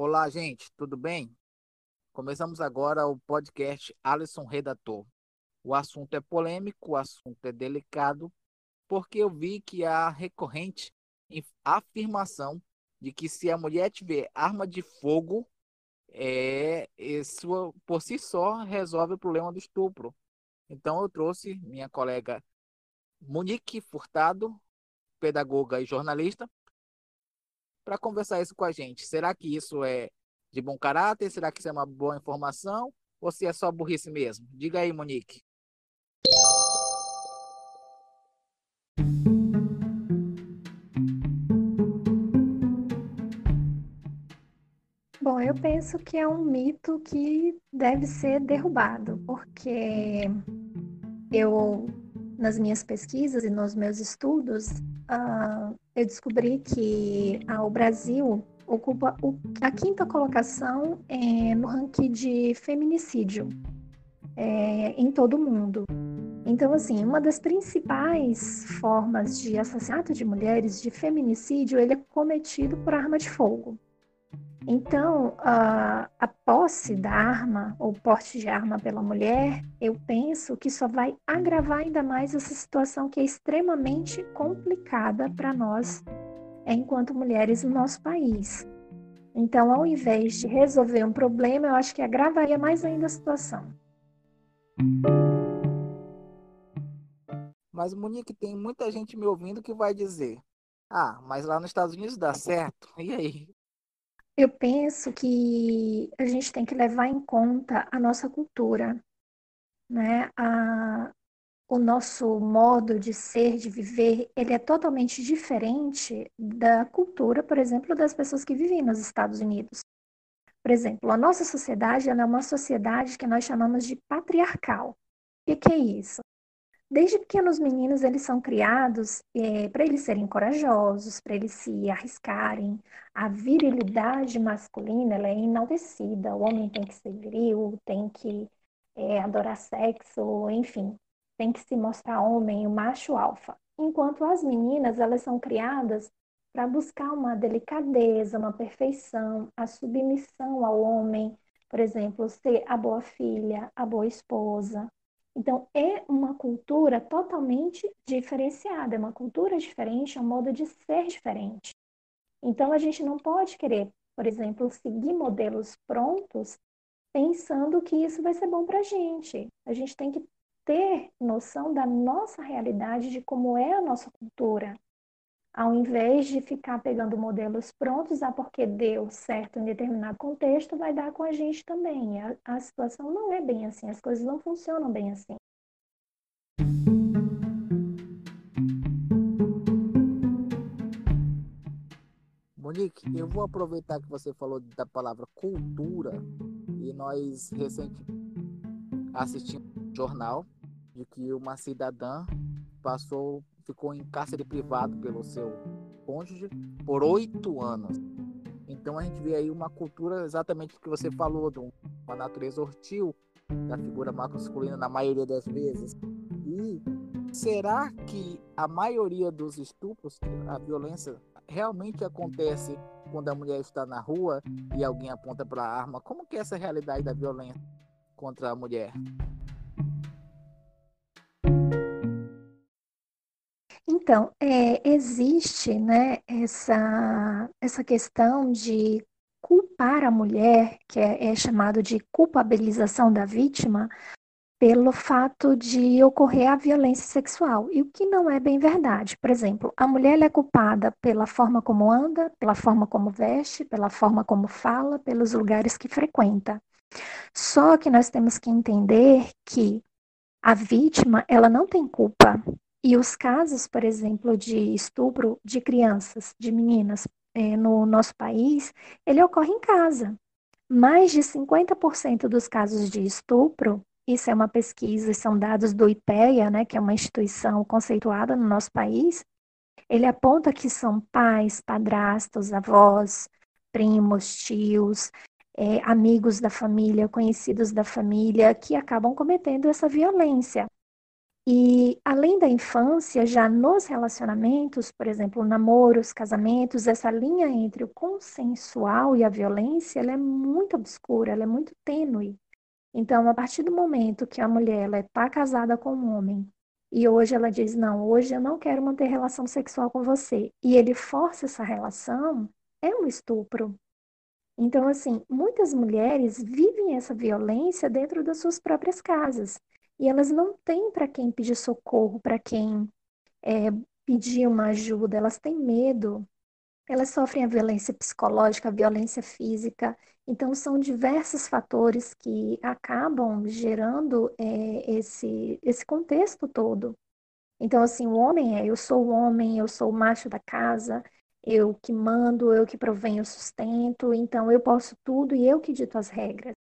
Olá, gente, tudo bem? Começamos agora o podcast Alisson Redator. O assunto é polêmico, o assunto é delicado, porque eu vi que há recorrente afirmação de que se a mulher tiver arma de fogo, é, isso por si só resolve o problema do estupro. Então eu trouxe minha colega Monique Furtado, pedagoga e jornalista, para conversar isso com a gente. Será que isso é de bom caráter? Será que isso é uma boa informação? Ou se é só burrice mesmo? Diga aí, Monique. Bom, eu penso que é um mito que deve ser derrubado, porque eu, nas minhas pesquisas e nos meus estudos, uh, eu descobri que uh, o Brasil ocupa o, a quinta colocação é, no ranking de feminicídio é, em todo o mundo. Então, assim, uma das principais formas de assassinato de mulheres, de feminicídio, ele é cometido por arma de fogo. Então, a, a posse da arma, ou porte de arma pela mulher, eu penso que só vai agravar ainda mais essa situação que é extremamente complicada para nós, enquanto mulheres no nosso país. Então, ao invés de resolver um problema, eu acho que agravaria mais ainda a situação. Mas, Monique, tem muita gente me ouvindo que vai dizer: Ah, mas lá nos Estados Unidos dá certo. E aí? Eu penso que a gente tem que levar em conta a nossa cultura, né? A, o nosso modo de ser, de viver, ele é totalmente diferente da cultura, por exemplo, das pessoas que vivem nos Estados Unidos. Por exemplo, a nossa sociedade é uma sociedade que nós chamamos de patriarcal. O que, que é isso? Desde pequenos meninos, eles são criados é, para eles serem corajosos, para eles se arriscarem. A virilidade masculina ela é enaltecida. O homem tem que ser viril, tem que é, adorar sexo, enfim, tem que se mostrar homem, o macho alfa. Enquanto as meninas, elas são criadas para buscar uma delicadeza, uma perfeição, a submissão ao homem, por exemplo, ser a boa filha, a boa esposa, então, é uma cultura totalmente diferenciada, é uma cultura diferente, é um modo de ser diferente. Então, a gente não pode querer, por exemplo, seguir modelos prontos pensando que isso vai ser bom para a gente. A gente tem que ter noção da nossa realidade, de como é a nossa cultura ao invés de ficar pegando modelos prontos, ah, porque deu certo em determinado contexto, vai dar com a gente também. A, a situação não é bem assim, as coisas não funcionam bem assim. Monique, eu vou aproveitar que você falou da palavra cultura e nós recente assistimos um jornal de que uma cidadã passou ficou em cárcere privado pelo seu cônjuge por oito anos. Então a gente vê aí uma cultura exatamente o que você falou, de uma natureza hostil da figura masculina na maioria das vezes. E será que a maioria dos estupros, a violência realmente acontece quando a mulher está na rua e alguém aponta para a arma? Como que é essa realidade da violência contra a mulher? Então, é, existe né, essa, essa questão de culpar a mulher, que é, é chamado de culpabilização da vítima, pelo fato de ocorrer a violência sexual, e o que não é bem verdade. Por exemplo, a mulher é culpada pela forma como anda, pela forma como veste, pela forma como fala, pelos lugares que frequenta. Só que nós temos que entender que a vítima, ela não tem culpa e os casos, por exemplo, de estupro de crianças, de meninas é, no nosso país, ele ocorre em casa. Mais de 50% dos casos de estupro, isso é uma pesquisa, são dados do IPEA, né, que é uma instituição conceituada no nosso país, ele aponta que são pais, padrastos, avós, primos, tios, é, amigos da família, conhecidos da família, que acabam cometendo essa violência. E além da infância, já nos relacionamentos, por exemplo, namoros, casamentos, essa linha entre o consensual e a violência, ela é muito obscura, ela é muito tênue. Então, a partir do momento que a mulher está casada com um homem e hoje ela diz: Não, hoje eu não quero manter relação sexual com você, e ele força essa relação, é um estupro. Então, assim, muitas mulheres vivem essa violência dentro das suas próprias casas. E elas não têm para quem pedir socorro, para quem é, pedir uma ajuda, elas têm medo. Elas sofrem a violência psicológica, a violência física. Então, são diversos fatores que acabam gerando é, esse, esse contexto todo. Então, assim, o homem é: eu sou o homem, eu sou o macho da casa, eu que mando, eu que provenho o sustento, então eu posso tudo e eu que dito as regras.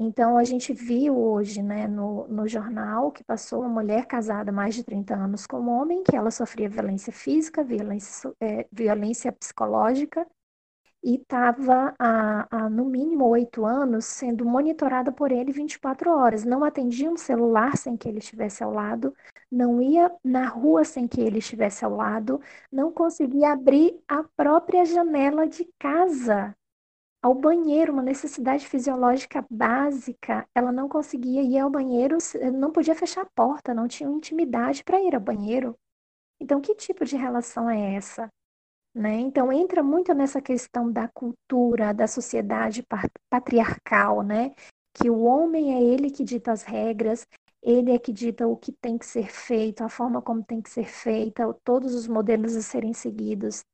Então, a gente viu hoje né, no, no jornal que passou uma mulher casada há mais de 30 anos com um homem, que ela sofria violência física, violência, é, violência psicológica, e estava há, no mínimo oito anos sendo monitorada por ele 24 horas. Não atendia um celular sem que ele estivesse ao lado, não ia na rua sem que ele estivesse ao lado, não conseguia abrir a própria janela de casa. Ao banheiro, uma necessidade fisiológica básica, ela não conseguia ir ao banheiro, não podia fechar a porta, não tinha intimidade para ir ao banheiro. Então, que tipo de relação é essa? Né? Então, entra muito nessa questão da cultura, da sociedade patriarcal, né? que o homem é ele que dita as regras, ele é que dita o que tem que ser feito, a forma como tem que ser feita, todos os modelos a serem seguidos.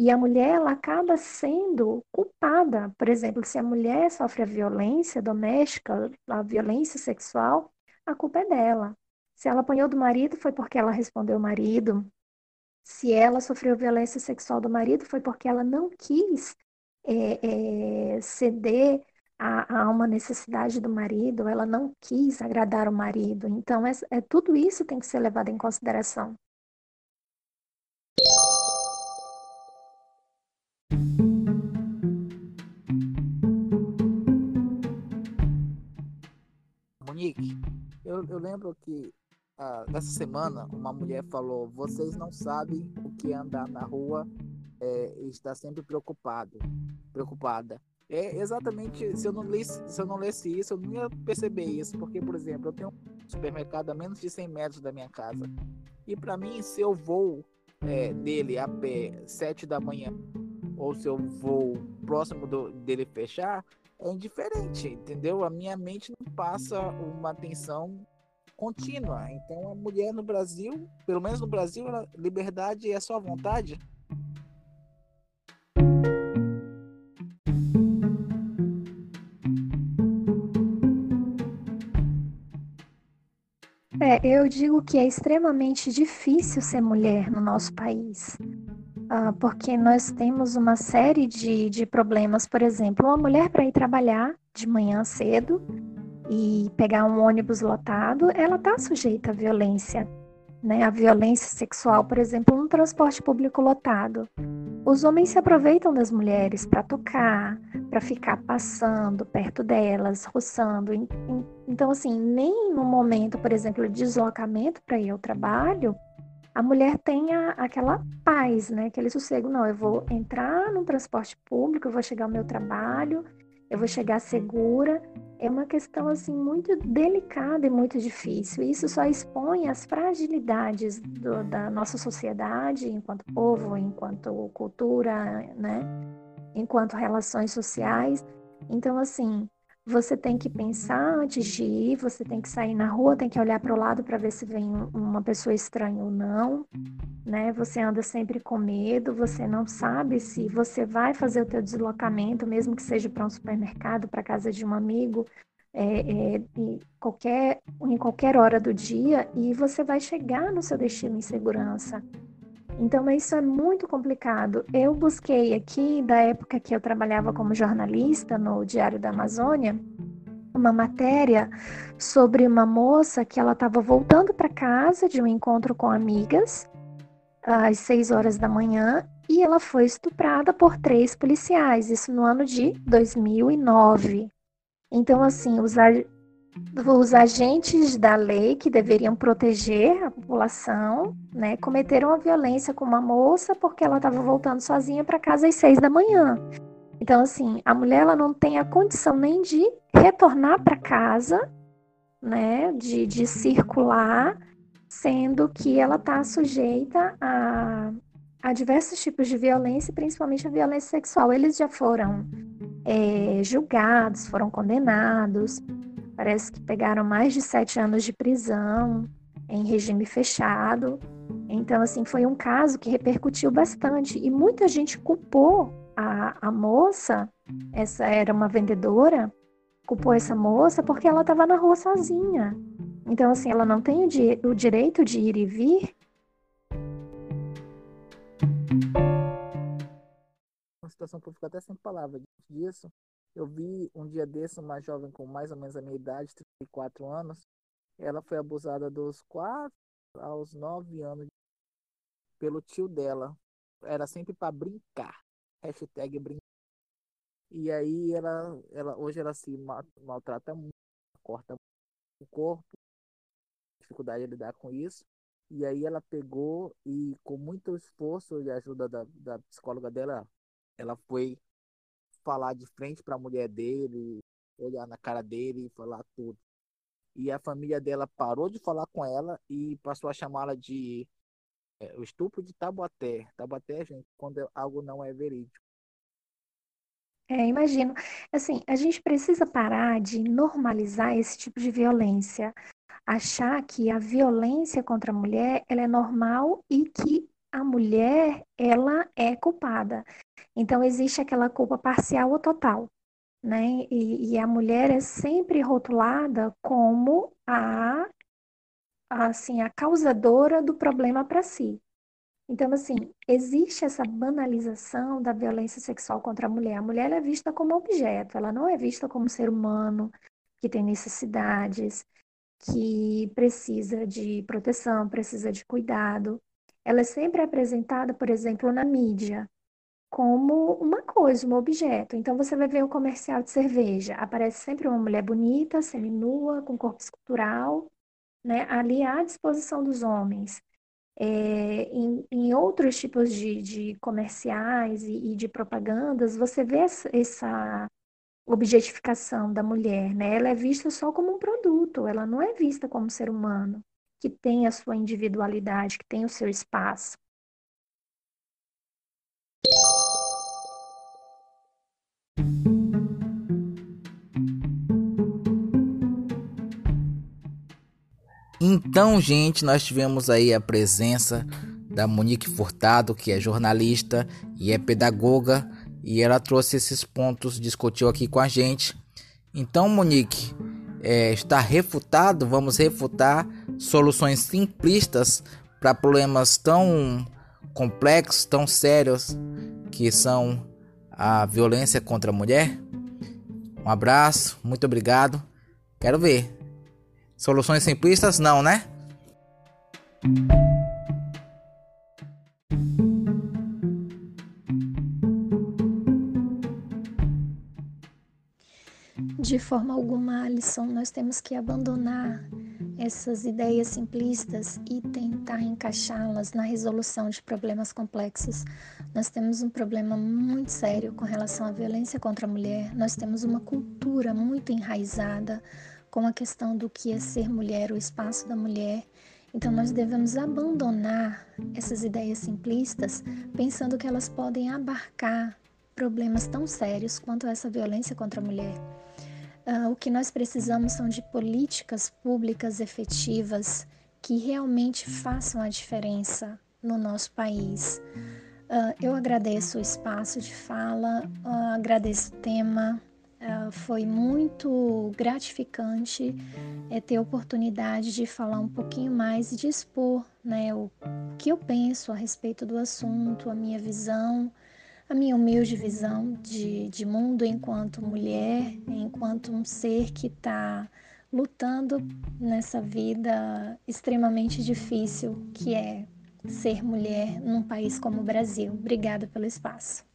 E a mulher, ela acaba sendo culpada. Por exemplo, se a mulher sofre a violência doméstica, a violência sexual, a culpa é dela. Se ela apanhou do marido, foi porque ela respondeu o marido. Se ela sofreu violência sexual do marido, foi porque ela não quis é, é, ceder a, a, uma necessidade do marido, ela não quis agradar o marido. Então, é, é tudo isso tem que ser levado em consideração. Monique, eu, eu lembro que ah, nessa semana, uma mulher falou: vocês não sabem o que é andar na rua é, e está sempre preocupado, preocupada. É exatamente, se eu não lesse, se eu não lesse isso, eu não ia perceber isso, porque, por exemplo, eu tenho um supermercado a menos de 100 metros da minha casa. E para mim, se eu vou é, dele a pé 7 da manhã, ou se eu vou próximo do, dele fechar, é indiferente, entendeu? A minha mente não passa uma atenção contínua. Então a mulher no Brasil, pelo menos no Brasil, liberdade é só vontade. É, eu digo que é extremamente difícil ser mulher no nosso país. Uh, porque nós temos uma série de, de problemas. Por exemplo, uma mulher para ir trabalhar de manhã cedo, e pegar um ônibus lotado, ela está sujeita à violência, né? A violência sexual, por exemplo, no transporte público lotado. Os homens se aproveitam das mulheres para tocar, para ficar passando perto delas, roçando. Então, assim, nem no momento, por exemplo, de deslocamento para ir ao trabalho, a mulher tenha aquela paz, né? Aquele sossego. Não, eu vou entrar no transporte público, eu vou chegar ao meu trabalho, eu vou chegar segura. É uma questão assim muito delicada e muito difícil. Isso só expõe as fragilidades do, da nossa sociedade, enquanto povo, enquanto cultura, né? Enquanto relações sociais. Então, assim, você tem que pensar antes de ir, você tem que sair na rua, tem que olhar para o lado para ver se vem uma pessoa estranha ou não, né? Você anda sempre com medo, você não sabe se você vai fazer o teu deslocamento, mesmo que seja para um supermercado, para casa de um amigo, é, é, em, qualquer, em qualquer hora do dia, e você vai chegar no seu destino em segurança. Então, isso é muito complicado. Eu busquei aqui, da época que eu trabalhava como jornalista no Diário da Amazônia, uma matéria sobre uma moça que ela estava voltando para casa de um encontro com amigas às seis horas da manhã e ela foi estuprada por três policiais, isso no ano de 2009. Então, assim, os, os agentes da lei que deveriam proteger a população, né, cometeram a violência com uma moça porque ela estava voltando sozinha para casa às seis da manhã. Então, assim, a mulher ela não tem a condição nem de retornar para casa, né, de, de circular, sendo que ela está sujeita a, a diversos tipos de violência, principalmente a violência sexual. Eles já foram é, julgados, foram condenados, parece que pegaram mais de sete anos de prisão em regime fechado. Então, assim, foi um caso que repercutiu bastante e muita gente culpou a, a moça, essa era uma vendedora, culpou essa moça porque ela estava na rua sozinha. Então, assim, ela não tem o, di o direito de ir e vir. Uma situação que eu fico até sem palavras disso. Eu vi um dia desse uma jovem com mais ou menos a minha idade, 34 anos. Ela foi abusada dos 4 aos 9 anos pelo tio dela. Era sempre para brincar hashtag brincar. E aí ela, ela hoje ela se maltrata muito, corta o corpo, dificuldade de lidar com isso. E aí ela pegou e com muito esforço e ajuda da, da psicóloga dela, ela foi falar de frente para a mulher dele, olhar na cara dele e falar tudo. E a família dela parou de falar com ela e passou a chamá-la de é, o estupro de Tabaté. Tabaté, gente, quando algo não é verídico. É, imagino. Assim, a gente precisa parar de normalizar esse tipo de violência. Achar que a violência contra a mulher, ela é normal e que a mulher, ela é culpada. Então, existe aquela culpa parcial ou total, né? E, e a mulher é sempre rotulada como a assim, a causadora do problema para si. Então, assim, existe essa banalização da violência sexual contra a mulher. A mulher é vista como objeto, ela não é vista como ser humano que tem necessidades, que precisa de proteção, precisa de cuidado. Ela é sempre apresentada, por exemplo, na mídia, como uma coisa, um objeto. Então, você vai ver o comercial de cerveja, aparece sempre uma mulher bonita, seminua, com corpo escultural, né, ali à disposição dos homens. É, em, em, outros tipos de, de comerciais e, e, de propagandas, você vê essa, essa, objetificação da mulher, né? Ela é vista só como um produto, ela não é vista como ser humano, que tem a sua individualidade, que tem o seu espaço. Então, gente, nós tivemos aí a presença da Monique Furtado, que é jornalista e é pedagoga, e ela trouxe esses pontos, discutiu aqui com a gente. Então, Monique, é, está refutado, vamos refutar soluções simplistas para problemas tão complexos, tão sérios que são a violência contra a mulher. Um abraço, muito obrigado. Quero ver. Soluções simplistas, não, né? De forma alguma, Alisson, nós temos que abandonar essas ideias simplistas e tentar encaixá-las na resolução de problemas complexos. Nós temos um problema muito sério com relação à violência contra a mulher, nós temos uma cultura muito enraizada com a questão do que é ser mulher, o espaço da mulher. Então, nós devemos abandonar essas ideias simplistas, pensando que elas podem abarcar problemas tão sérios quanto essa violência contra a mulher. Uh, o que nós precisamos são de políticas públicas efetivas que realmente façam a diferença no nosso país. Uh, eu agradeço o espaço de fala, uh, agradeço o tema, Uh, foi muito gratificante é, ter a oportunidade de falar um pouquinho mais e de expor né, o que eu penso a respeito do assunto, a minha visão, a minha humilde visão de, de mundo enquanto mulher, enquanto um ser que está lutando nessa vida extremamente difícil que é ser mulher num país como o Brasil. Obrigada pelo espaço.